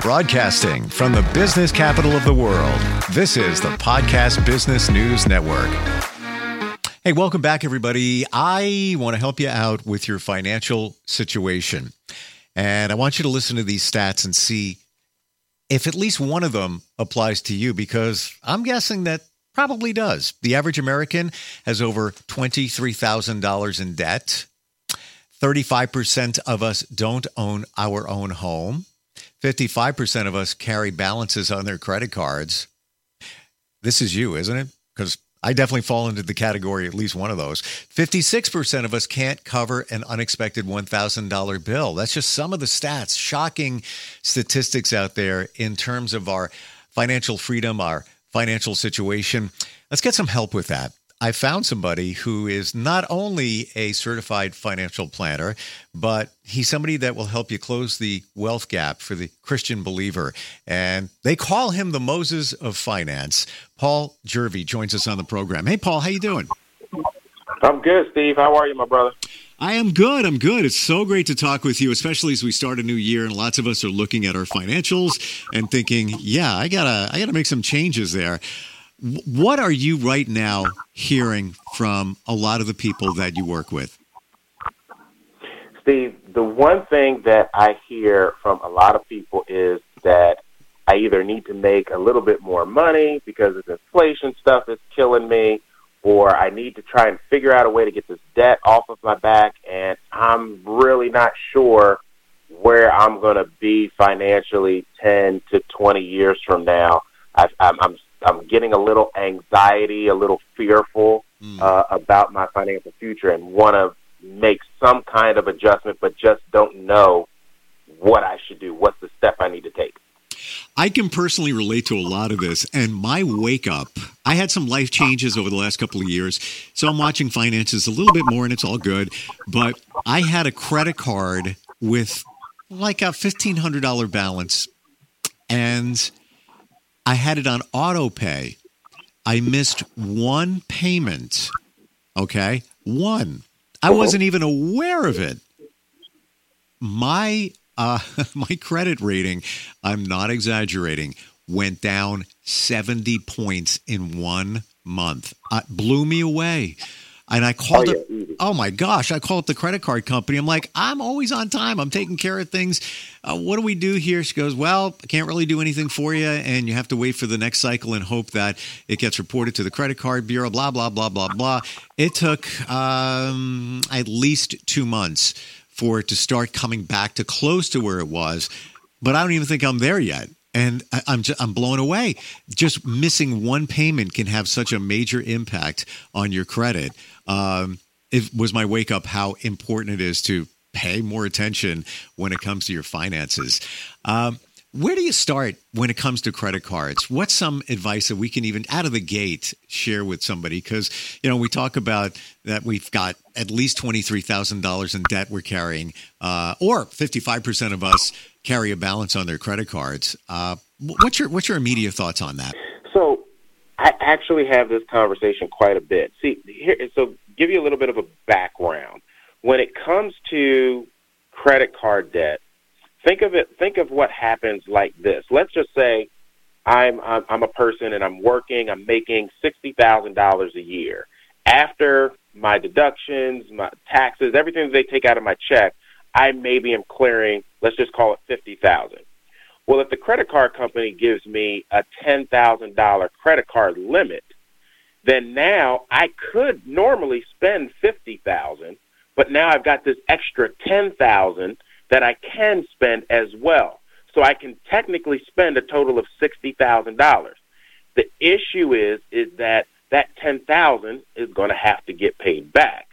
Broadcasting from the business capital of the world, this is the Podcast Business News Network. Hey, welcome back, everybody. I want to help you out with your financial situation. And I want you to listen to these stats and see if at least one of them applies to you, because I'm guessing that probably does. The average American has over $23,000 in debt. 35% of us don't own our own home. 55% of us carry balances on their credit cards. This is you, isn't it? Because I definitely fall into the category, at least one of those. 56% of us can't cover an unexpected $1,000 bill. That's just some of the stats, shocking statistics out there in terms of our financial freedom, our financial situation. Let's get some help with that. I found somebody who is not only a certified financial planner, but he's somebody that will help you close the wealth gap for the Christian believer. And they call him the Moses of finance. Paul Jervey joins us on the program. Hey, Paul, how you doing? I'm good, Steve. How are you, my brother? I am good. I'm good. It's so great to talk with you, especially as we start a new year and lots of us are looking at our financials and thinking, "Yeah, I got to I got to make some changes there." What are you right now hearing from a lot of the people that you work with? Steve, the one thing that I hear from a lot of people is that I either need to make a little bit more money because this inflation stuff is killing me, or I need to try and figure out a way to get this debt off of my back, and I'm really not sure where I'm going to be financially 10 to 20 years from now. I, I'm, I'm I'm getting a little anxiety, a little fearful mm. uh, about my financial future, and want to make some kind of adjustment, but just don't know what I should do. What's the step I need to take? I can personally relate to a lot of this. And my wake up, I had some life changes over the last couple of years. So I'm watching finances a little bit more and it's all good. But I had a credit card with like a $1,500 balance. And I had it on auto pay. I missed one payment. Okay. One. I wasn't even aware of it. My uh, my credit rating, I'm not exaggerating, went down 70 points in one month. Uh, blew me away. And I called oh, yeah. Oh my gosh! I called the credit card company. I'm like, I'm always on time. I'm taking care of things. Uh, what do we do here? She goes, Well, I can't really do anything for you, and you have to wait for the next cycle and hope that it gets reported to the credit card bureau. Blah blah blah blah blah. It took um, at least two months for it to start coming back to close to where it was, but I don't even think I'm there yet and I, am just, I'm blown away. Just missing one payment can have such a major impact on your credit. Um, it was my wake up how important it is to pay more attention when it comes to your finances. Um, where do you start when it comes to credit cards? What's some advice that we can even out of the gate share with somebody? Because you know we talk about that we've got at least twenty three thousand dollars in debt we're carrying, uh, or fifty five percent of us carry a balance on their credit cards. Uh, what's your what's your immediate thoughts on that? I actually have this conversation quite a bit. See, here, so give you a little bit of a background. When it comes to credit card debt, think of it. Think of what happens like this. Let's just say I'm I'm, I'm a person and I'm working. I'm making sixty thousand dollars a year. After my deductions, my taxes, everything that they take out of my check, I maybe am clearing, let's just call it 50000 Well, if the credit card company gives me a $10,000 credit card limit, then now I could normally spend 50000 but now I've got this extra 10000 that I can spend as well. So I can technically spend a total of $60,000. The issue is is that that 10,000 is going to have to get paid back.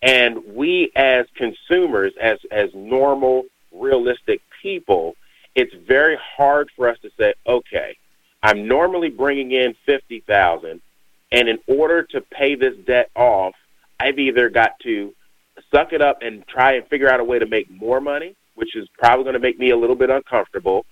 And we as consumers, as, as normal, realistic people, it's very hard for us to say, okay, I'm normally bringing in 50,000 and in order to pay this debt off, I've either got to suck it up and try and figure out a way to make more money, which is probably going to make me a little bit uncomfortable,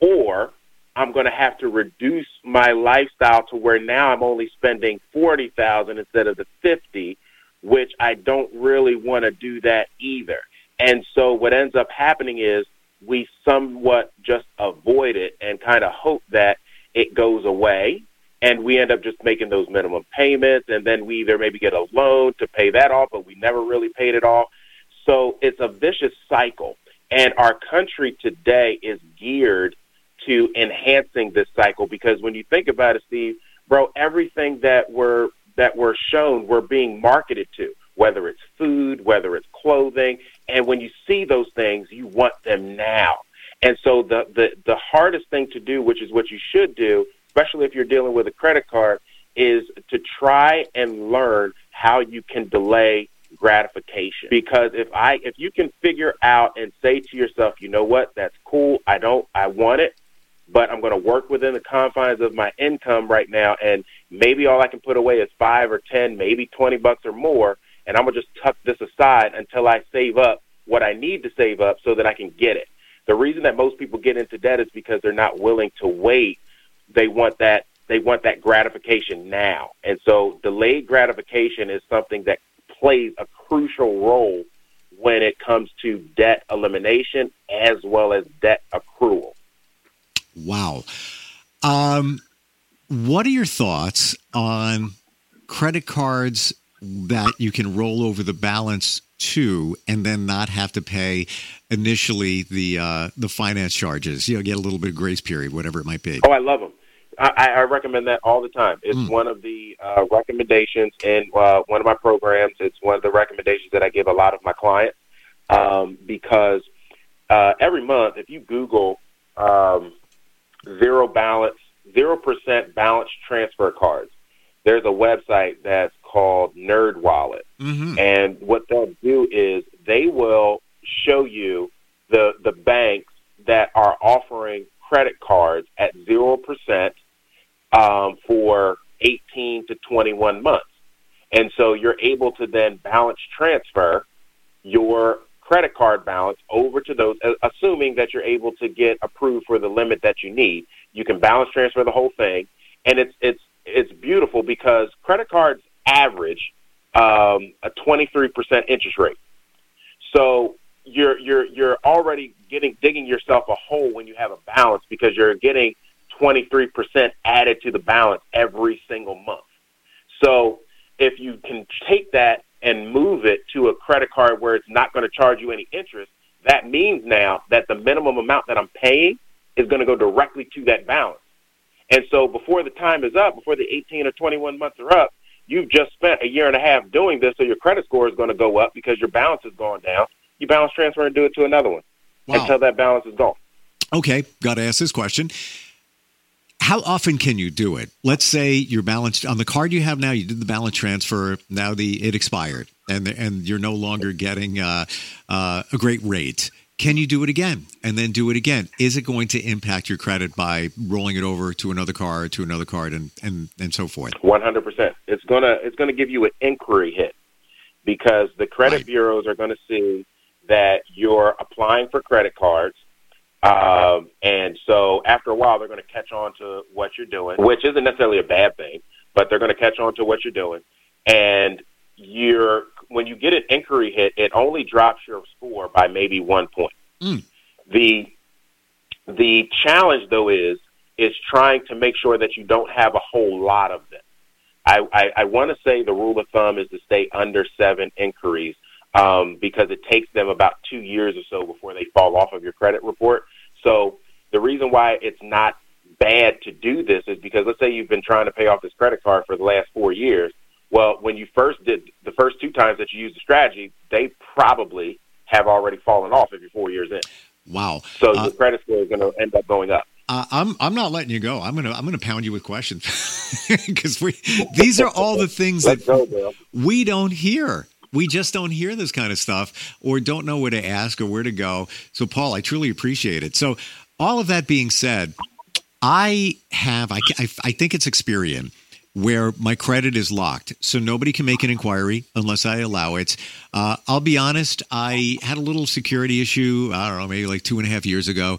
or I'm going to have to reduce my lifestyle to where now I'm only spending 40,000 instead of the 50 which I don't really want to do that either. And so what ends up happening is we somewhat just avoid it and kind of hope that it goes away and we end up just making those minimum payments and then we either maybe get a loan to pay that off but we never really paid it off. So it's a vicious cycle and our country today is geared to enhancing this cycle because when you think about it steve bro everything that we're that we're shown we're being marketed to whether it's food whether it's clothing. And when you see those things you want them now. And so the the the hardest thing to do which is what you should do especially if you're dealing with a credit card, is to try and learn how you can delay gratification. Because if I if you can figure out and say to yourself, you know what, that's cool, I don't I want it, but I'm going to work within the confines of my income right now and maybe all I can put away is 5 or 10, maybe 20 bucks or more, and I'm going to just tuck this aside until I save up what I need to save up so that I can get it. The reason that most people get into debt is because they're not willing to wait they want that they want that gratification now. And so delayed gratification is something that plays a crucial role when it comes to debt elimination as well as debt accrual. Wow. Um, what are your thoughts on credit cards that you can roll over the balance to and then not have to pay initially the uh, the finance charges? You know, get a little bit of grace period, whatever it might be. Oh, I love them. I, I recommend that all the time. It's mm. one of the uh, recommendations in uh, one of my programs. It's one of the recommendations that I give a lot of my clients um, because uh, every month, if you Google um, zero balance, zero percent balance transfer cards, there's a website that's called Nerd Wallet, mm-hmm. and what they'll do is they will show you the the banks that are offering credit cards at zero percent um, for 18 to 21 months. And so you're able to then balance transfer your credit card balance over to those, assuming that you're able to get approved for the limit that you need. You can balance transfer the whole thing, and it's it's it's beautiful because credit cards average um, a 23% interest rate. So you're you're you're already getting digging yourself a hole when you have a balance because you're getting 23% added to the balance every single month. So if you can take that and move it to a credit card where it's not going to charge you any interest, that means now that the minimum amount that I'm paying is going to go directly to that balance. And so before the time is up, before the 18 or 21 months are up, you've just spent a year and a half doing this, so your credit score is going to go up because your balance is gone down. You balance transfer and do it to another one wow. until that balance is gone. Okay, got to ask this question. How often can you do it? Let's say you're balanced on the card you have now. You did the balance transfer. Now the it expired, and and you're no longer getting uh, uh, a great rate. Can you do it again and then do it again? Is it going to impact your credit by rolling it over to another card, to another card, and and, and so forth? One hundred percent. It's gonna it's gonna give you an inquiry hit because the credit right. bureaus are going to see that you're applying for credit cards um, and so after a while, they're going to catch on to what you're doing, which isn't necessarily a bad thing, but they're going to catch on to what you're doing. And you're when you get an inquiry hit, it only drops your score by maybe one point. Mm. The the challenge though is is trying to make sure that you don't have a whole lot of them. I, I, I want to say the rule of thumb is to stay under seven inquiries um, because it takes them about two years or so before they fall off of your credit report. So the reason why it's not bad to do this is because let's say you've been trying to pay off this credit card for the last four years. Well, when you first did the first two times that you used the strategy, they probably have already fallen off if you're four years in. Wow! So uh, the credit score is going to end up going up. Uh, I'm I'm not letting you go. I'm gonna I'm gonna pound you with questions because we these are all the things that go, we don't hear we just don't hear this kind of stuff or don't know where to ask or where to go. So, Paul, I truly appreciate it. So, all of that being said, I have, I, I, I think it's Experian where my credit is locked. So nobody can make an inquiry unless I allow it. Uh, I'll be honest, I had a little security issue, I don't know, maybe like two and a half years ago.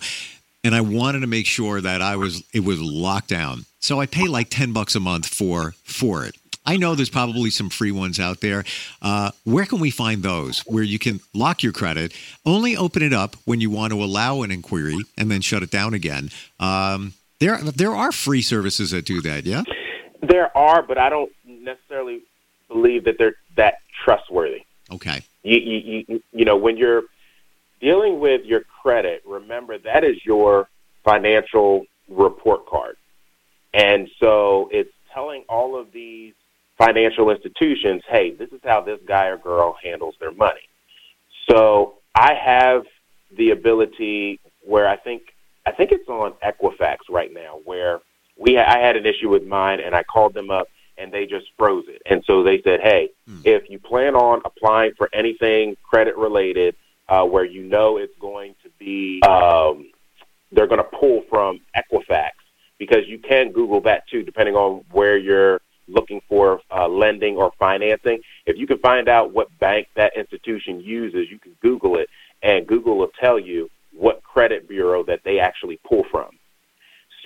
And I wanted to make sure that I was it was locked down. So I pay like 10 bucks a month for for it. I know there's probably some free ones out there. Uh, where can we find those where you can lock your credit, only open it up when you want to allow an inquiry, and then shut it down again? Um, there, there are free services that do that. Yeah, there are, but I don't necessarily believe that they're that trustworthy. Okay. You, you, you, you know, when you're dealing with your credit, remember that is your financial report card. And so it's telling all of these financial institutions, hey, this is how this guy or girl handles their money. So I have the ability where I think I think it's on Equifax right now where we I had an issue with mine and I called them up and they just froze it. And so they said, hey, hmm. if you plan on applying for anything credit related uh, where you know it's going to be um, they're going to pull from Equifax because you can Google that too, depending on where you're looking for uh, lending or financing. If you can find out what bank that institution uses, you can Google it, and Google will tell you what credit bureau that they actually pull from.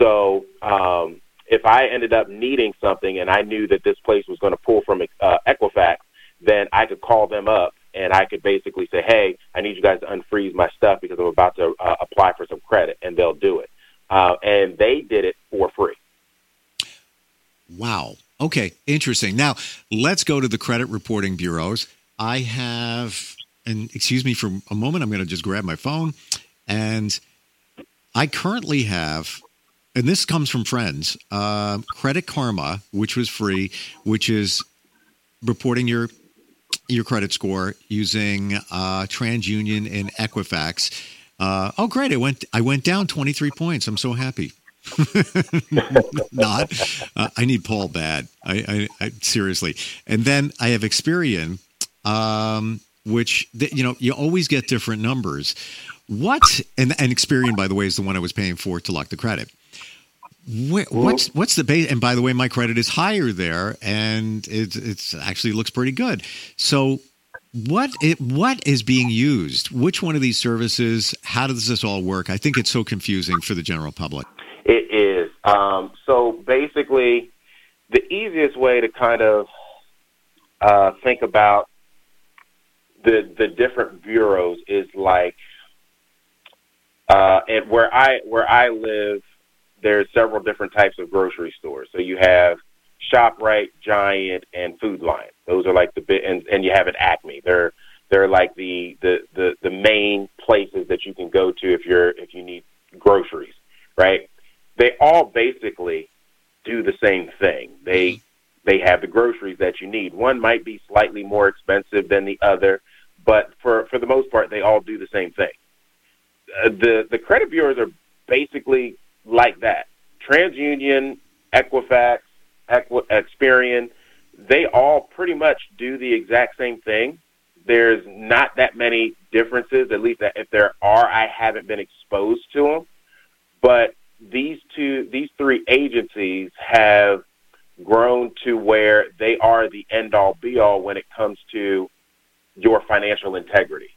So um, if I ended up needing something and I knew that this place was going to pull from uh, Equifax, then I could call them up and I could basically say, "Hey, I need you guys to unfreeze my stuff because I'm about to uh, apply for some credit," and they'll do it. Uh, and they did it for free. Wow. Okay, interesting. Now let's go to the credit reporting bureaus. I have, and excuse me for a moment. I'm going to just grab my phone, and I currently have and this comes from friends. Uh, Credit Karma, which was free, which is reporting your your credit score using uh, TransUnion and Equifax. Uh, oh, great! I went I went down twenty three points. I'm so happy. Not. Uh, I need Paul bad. I, I, I, seriously. And then I have Experian, um, which you know you always get different numbers. What and and Experian, by the way, is the one I was paying for to lock the credit. Where, what's what's the base? And by the way, my credit is higher there, and it it's actually looks pretty good. So, what it, what is being used? Which one of these services? How does this all work? I think it's so confusing for the general public. It is. Um, so basically, the easiest way to kind of uh, think about the the different bureaus is like, uh, and where I where I live there's several different types of grocery stores. So you have ShopRite, Giant, and Food Lion. Those are like the bit, and, and you have an Acme. They're they're like the, the the the main places that you can go to if you're if you need groceries, right? They all basically do the same thing. They they have the groceries that you need. One might be slightly more expensive than the other, but for for the most part, they all do the same thing. Uh, the the credit bureaus are basically like that. TransUnion, Equifax, Equi- Experian, they all pretty much do the exact same thing. There's not that many differences, at least if there are, I haven't been exposed to them. But these two, these three agencies have grown to where they are the end all be all when it comes to your financial integrity.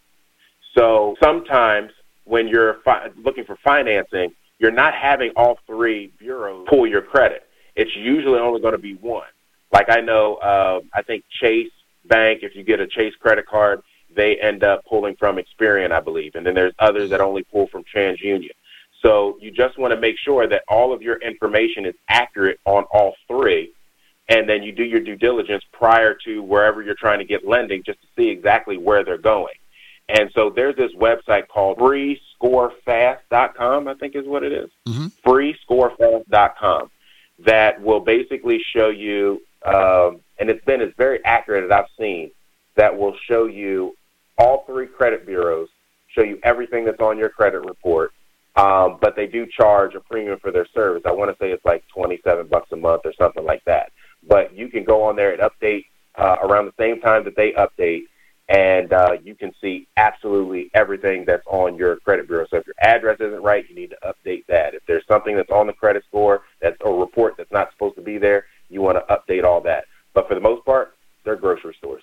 So sometimes when you're fi- looking for financing, you're not having all three bureaus pull your credit. It's usually only going to be one. Like I know, uh, I think Chase Bank, if you get a Chase credit card, they end up pulling from Experian, I believe, and then there's others that only pull from TransUnion. So you just want to make sure that all of your information is accurate on all three, and then you do your due diligence prior to wherever you're trying to get lending, just to see exactly where they're going. And so there's this website called freescorefast.com, I think is what it is. Mm-hmm. Freescorefast.com that will basically show you, um, and it's been it's very accurate as I've seen, that will show you all three credit bureaus, show you everything that's on your credit report. Um, but they do charge a premium for their service. I want to say it's like 27 bucks a month or something like that. But you can go on there and update uh, around the same time that they update and uh, you can see absolutely everything that's on your credit bureau. So if your address isn't right, you need to update that. If there's something that's on the credit score that's a report that's not supposed to be there, you want to update all that. But for the most part, they're grocery stores.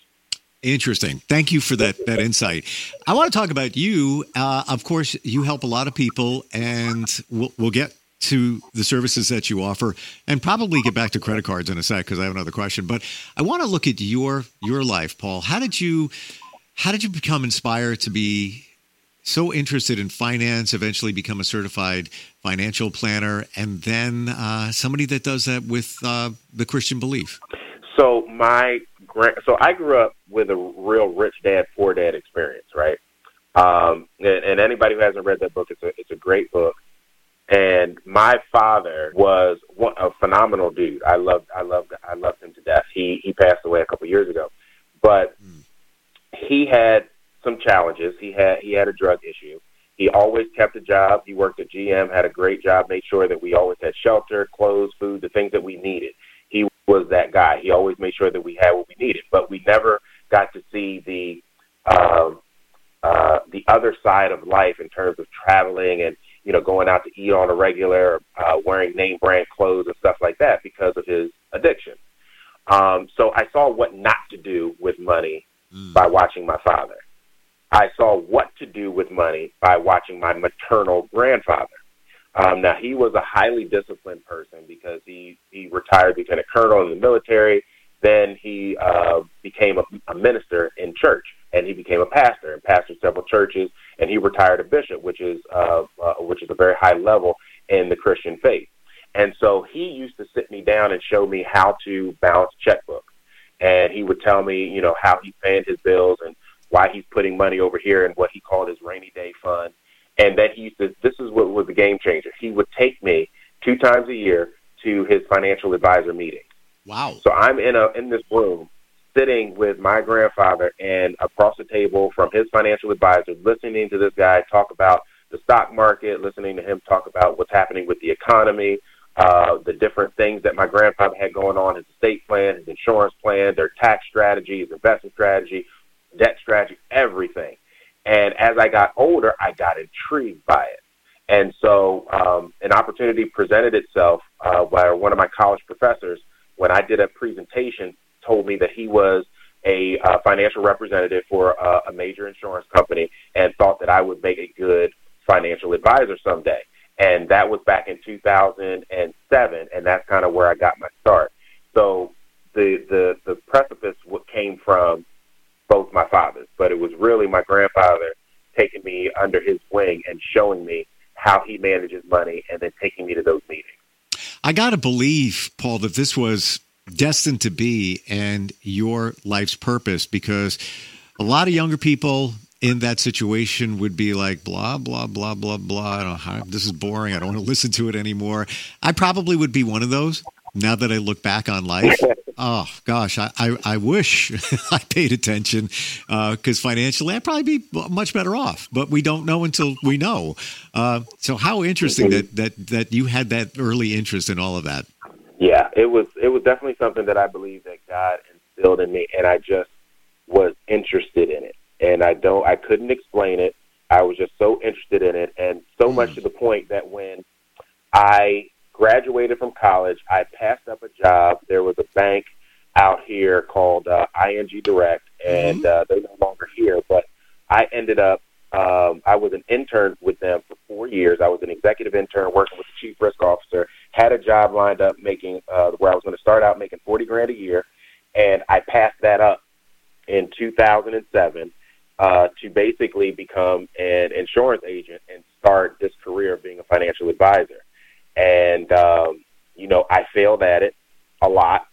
Interesting. Thank you for that that insight. I want to talk about you. Uh, of course, you help a lot of people, and we'll, we'll get to the services that you offer, and probably get back to credit cards in a sec because I have another question. But I want to look at your your life, Paul. How did you how did you become inspired to be so interested in finance, eventually become a certified financial planner, and then uh, somebody that does that with uh, the Christian belief? So my grand, so I grew up with a real rich dad, poor dad experience, right? Um, and, and anybody who hasn't read that book, it's a it's a great book. And my father was one, a phenomenal dude. I loved I loved I loved him to death. He he passed away a couple years ago, but mm. he had some challenges. He had he had a drug issue. He always kept a job. He worked at GM, had a great job, made sure that we always had shelter, clothes, food, the things that we needed. He was that guy. He always made sure that we had what we needed, but we never got to see the uh, uh, the other side of life in terms of traveling and you know going out to eat on a regular, uh, wearing name brand clothes and stuff like that because of his addiction. Um, so I saw what not to do with money mm. by watching my father. I saw what to do with money by watching my maternal grandfather. Um, now he was a highly disciplined person because he he retired became a colonel in the military. Then he uh, became a, a minister in church, and he became a pastor and pastored several churches. And he retired a bishop, which is uh, uh, which is a very high level in the Christian faith. And so he used to sit me down and show me how to balance a checkbook, and he would tell me, you know, how he paid his bills and why he's putting money over here in what he called his rainy day fund. And then he used to, this is what was the game changer. He would take me two times a year to his financial advisor meeting. Wow. So I'm in a in this room sitting with my grandfather and across the table from his financial advisor, listening to this guy talk about the stock market, listening to him talk about what's happening with the economy, uh, the different things that my grandfather had going on, his estate plan, his insurance plan, their tax strategy, his investment strategy, debt strategy, everything. And as I got older, I got intrigued by it. And so um, an opportunity presented itself uh, by one of my college professors when I did a presentation, told me that he was a uh, financial representative for uh, a major insurance company and thought that I would make a good financial advisor someday. And that was back in 2007, and that's kind of where I got my start. So the the the precipice came from both my fathers, but it was really my grandfather taking me under his wing and showing me how he manages money and then taking me to those meetings. I got to believe, Paul, that this was destined to be and your life's purpose because a lot of younger people in that situation would be like blah blah blah blah blah. I don't know, this is boring. I don't want to listen to it anymore. I probably would be one of those now that I look back on life. oh gosh, I, I, I wish I paid attention because uh, financially I'd probably be much better off. But we don't know until we know. Uh, so how interesting that, that that you had that early interest in all of that. Yeah, it was it was definitely something that I believe that God instilled in me, and I just was interested in it, and I don't I couldn't explain it. I was just so interested in it, and so mm. much to the point that when I graduated from college. I passed up a job. There was a bank out here called uh, ING Direct, and mm-hmm. uh, they're no longer here. But I ended up, um, I was an intern with them for four years. I was an executive intern working with the chief risk officer. Had a job lined up making uh, where I was going to start out making forty grand a year, and I passed that up in 2007 uh, to basically become an insurance agent and start this career of being a financial advisor and um, you know I failed at it a lot.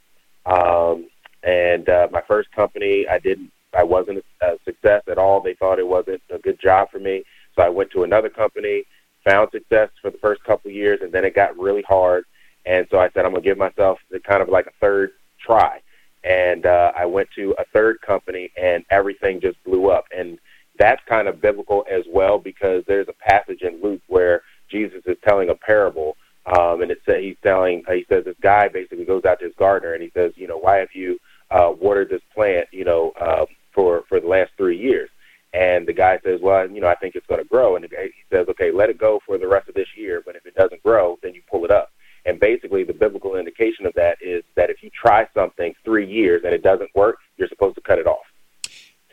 Um, and uh, my first company, I didn't, I wasn't a success at all. They thought it wasn't a good job for me, so I went to another company, found success for the first couple of years, and then it got really hard. And so I said I'm gonna give myself the kind of like a third try. And uh, I went to a third company, and everything just blew up. And that's kind of biblical as well because there's a passage in Luke where Jesus is telling a parable um, and it said he's telling, he says this guy basically goes out to his gardener and he says, you know, why have you uh, watered this plant, you know, uh, for for the last three years? And the guy says, well, you know, I think it's going to grow. And he says, okay, let it go for the rest of this year, but if it doesn't grow, then you pull it up. And basically, the biblical indication of that is that if you try something three years and it doesn't work, you're supposed to cut it off.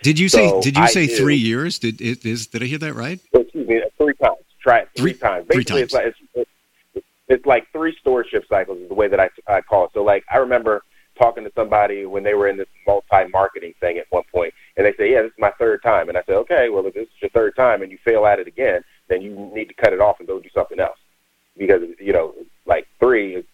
Did you say? did you say three years? Did it is? Did I hear that right? Excuse me, three times. Try it three, three times. Basically, three times. It's like, it's, it's like three stewardship cycles is the way that I, I call it. So like I remember talking to somebody when they were in this multi-marketing thing at one point, and they say, "Yeah, this is my third time," and I said, "Okay, well if this is your third time and you fail at it again, then you need to cut it off and go do something else because you know like three is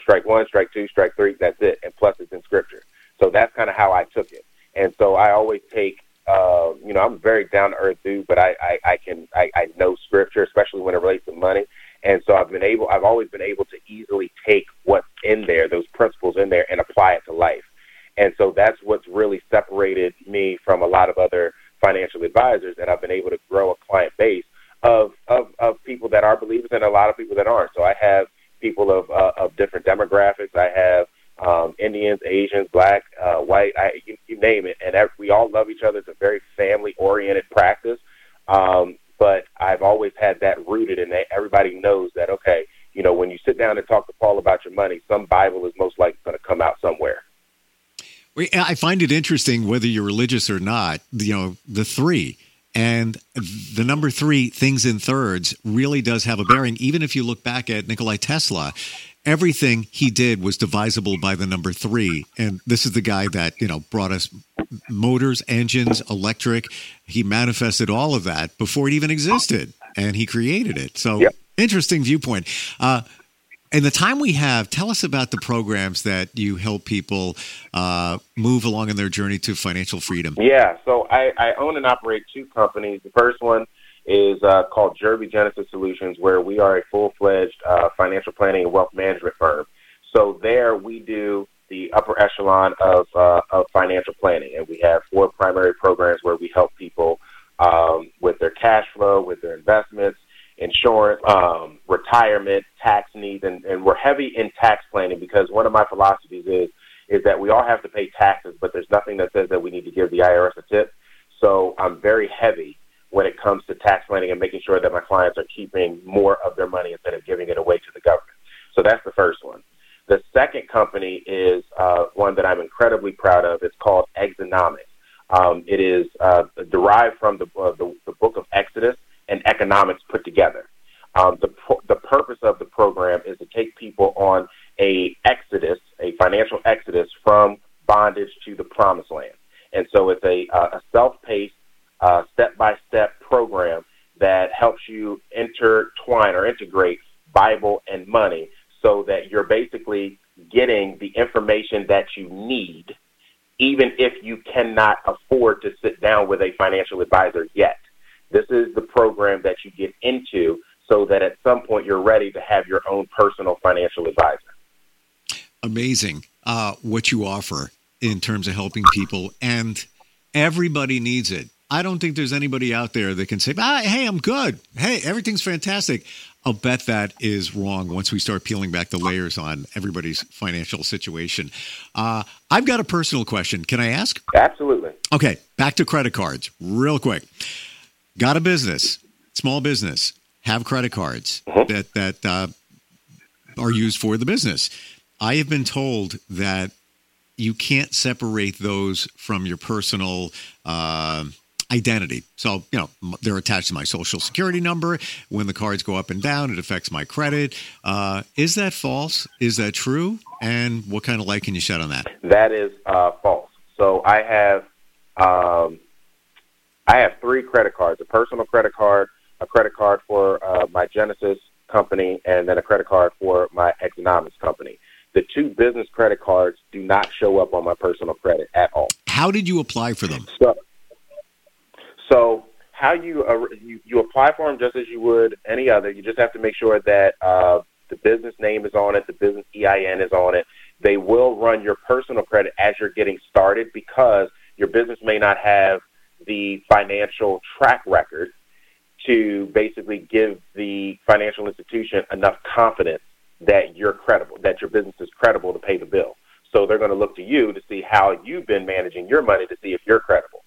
strike one, strike two, strike three, that's it, and plus it's in scripture. So that's kind of how I took it, and so I always take. Uh, you know, I'm very down to earth dude, but I, I, I can I, I know scripture, especially when it relates to money. And so I've been able, I've always been able to easily in there, those principles in there, and apply it to life. And so that's what's really separated me from a lot of other financial advisors, and I've been able to grow a client base of of, of people that are believers and a lot of people that aren't. So I have people of uh, of different demographics. I have um, Indians, Asians, black, uh, white, I, you, you name it, and we all love each other. It's a very family oriented practice. Um, but I've always had that rooted that everybody knows that okay, you know, when you sit down and talk to Paul about your money, some Bible is most likely going to come out somewhere. I find it interesting whether you're religious or not. You know, the three and the number three things in thirds really does have a bearing. Even if you look back at Nikolai Tesla everything he did was divisible by the number three. And this is the guy that, you know, brought us motors, engines, electric. He manifested all of that before it even existed and he created it. So yep. Interesting viewpoint. Uh, and the time we have, tell us about the programs that you help people uh, move along in their journey to financial freedom. Yeah, so I, I own and operate two companies. The first one is uh, called Jervey Genesis Solutions, where we are a full fledged uh, financial planning and wealth management firm. So there we do the upper echelon of, uh, of financial planning, and we have four primary programs where we help people um, with their cash flow, with their investments, insurance, um, retirement, tax needs, and, and we're heavy in tax planning because one of my philosophies is is that we all have to pay taxes, but there's nothing that says that we need to give the IRS a tip. So I'm very heavy when it comes to tax planning and making sure that my clients are keeping more of their money instead of giving it away to the government. So that's the first one. The second company is uh, one that I'm incredibly proud of. It's called Exonomics. Um, it is uh, derived from the, uh, the, the, book of Exodus and economics put together. Um, the, the purpose of the program is to take people on a exodus, a financial exodus from bondage to the promised land. And so it's a, a self-paced step by step program that helps you intertwine or integrate Bible and money so that you're basically getting the information that you need, even if you cannot afford to sit down with a financial advisor yet. This is the program that you get into so that at some point you're ready to have your own personal financial advisor. Amazing uh, what you offer in terms of helping people, and everybody needs it. I don't think there's anybody out there that can say, ah, hey, I'm good. Hey, everything's fantastic. I'll bet that is wrong once we start peeling back the layers on everybody's financial situation. Uh, I've got a personal question. Can I ask? Absolutely. Okay, back to credit cards, real quick. Got a business, small business, have credit cards mm-hmm. that that uh, are used for the business. I have been told that you can't separate those from your personal. Uh, identity. So, you know, they're attached to my social security number. When the cards go up and down, it affects my credit. Uh, is that false? Is that true? And what kind of light can you shed on that? That is uh, false. So I have um, I have three credit cards: a personal credit card, a credit card for uh, my Genesis company, and then a credit card for my Exonomics company. The two business credit cards do not show up on my personal credit at all. How did you apply for them? So, so how you, uh, you you apply for them just as you would any other. You just have to make sure that uh, the business name is on it, the business EIN is on it. They will run your personal credit as you're getting started because your business may not have the financial track record to basically give the financial institution enough confidence that you're credible, that your business is credible to pay the bill. So they're going to look to you to see how you've been managing your money to see if you're credible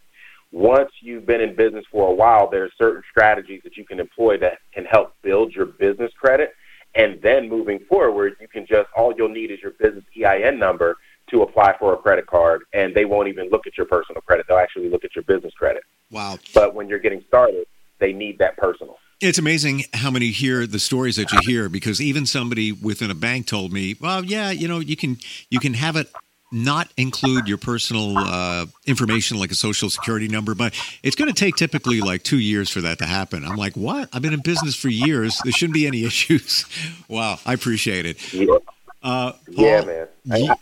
once you've been in business for a while, there are certain strategies that you can employ that can help build your business credit. And then moving forward, you can just, all you'll need is your business EIN number to apply for a credit card, and they won't even look at your personal credit. They'll actually look at your business credit. Wow. But when you're getting started, they need that personal. It's amazing how many hear the stories that you hear because even somebody within a bank told me, "Well, yeah, you know, you can you can have it not include your personal uh, information like a social security number, but it's going to take typically like two years for that to happen." I'm like, "What? I've been in business for years. There shouldn't be any issues." wow, I appreciate it. Yeah, Uh, Paul, yeah man. you-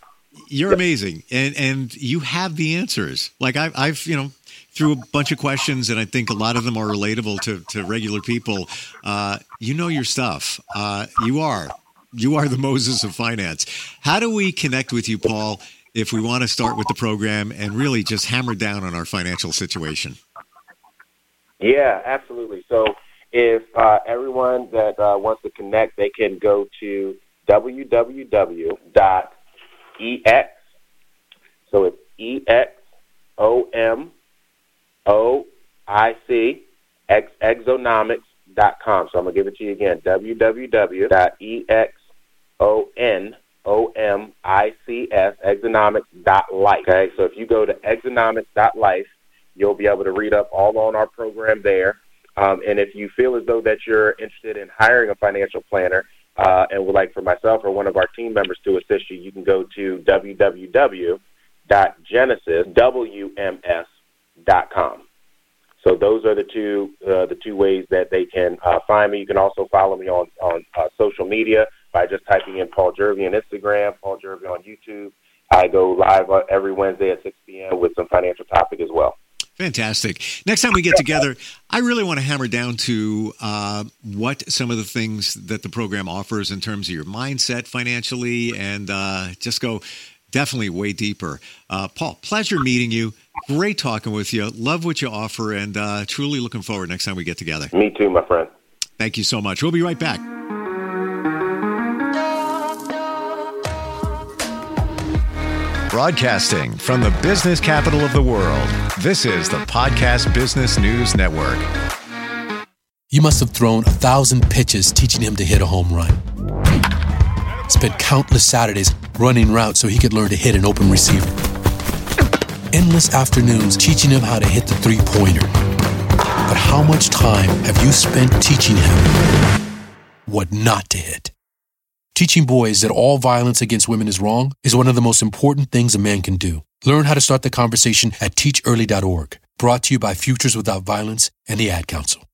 you're amazing, and and you have the answers. Like I've, I've you know through a bunch of questions, and I think a lot of them are relatable to to regular people. Uh, you know your stuff. Uh, you are you are the Moses of finance. How do we connect with you, Paul? If we want to start with the program and really just hammer down on our financial situation. Yeah, absolutely. So if uh, everyone that uh, wants to connect, they can go to www.ex. So it's E X O M O I C X exonomics.com. So I'm going to give it to you again www.exonomics exonomics.life. Okay, so if you go to exonomics.life, you'll be able to read up all on our program there. Um, and if you feel as though that you're interested in hiring a financial planner uh, and would like for myself or one of our team members to assist you, you can go to www.genesiswms.com. So those are the two uh, the two ways that they can uh, find me. You can also follow me on on uh, social media by just typing in Paul Jervey on Instagram, Paul Jervey on YouTube. I go live every Wednesday at 6 p.m. with some financial topic as well. Fantastic. Next time we get together, I really want to hammer down to uh, what some of the things that the program offers in terms of your mindset financially and uh, just go definitely way deeper. Uh, Paul, pleasure meeting you. Great talking with you. Love what you offer and uh, truly looking forward next time we get together. Me too, my friend. Thank you so much. We'll be right back. Broadcasting from the business capital of the world, this is the Podcast Business News Network. You must have thrown a thousand pitches teaching him to hit a home run. Spent countless Saturdays running routes so he could learn to hit an open receiver. Endless afternoons teaching him how to hit the three pointer. But how much time have you spent teaching him what not to hit? Teaching boys that all violence against women is wrong is one of the most important things a man can do. Learn how to start the conversation at teachearly.org. Brought to you by Futures Without Violence and the Ad Council.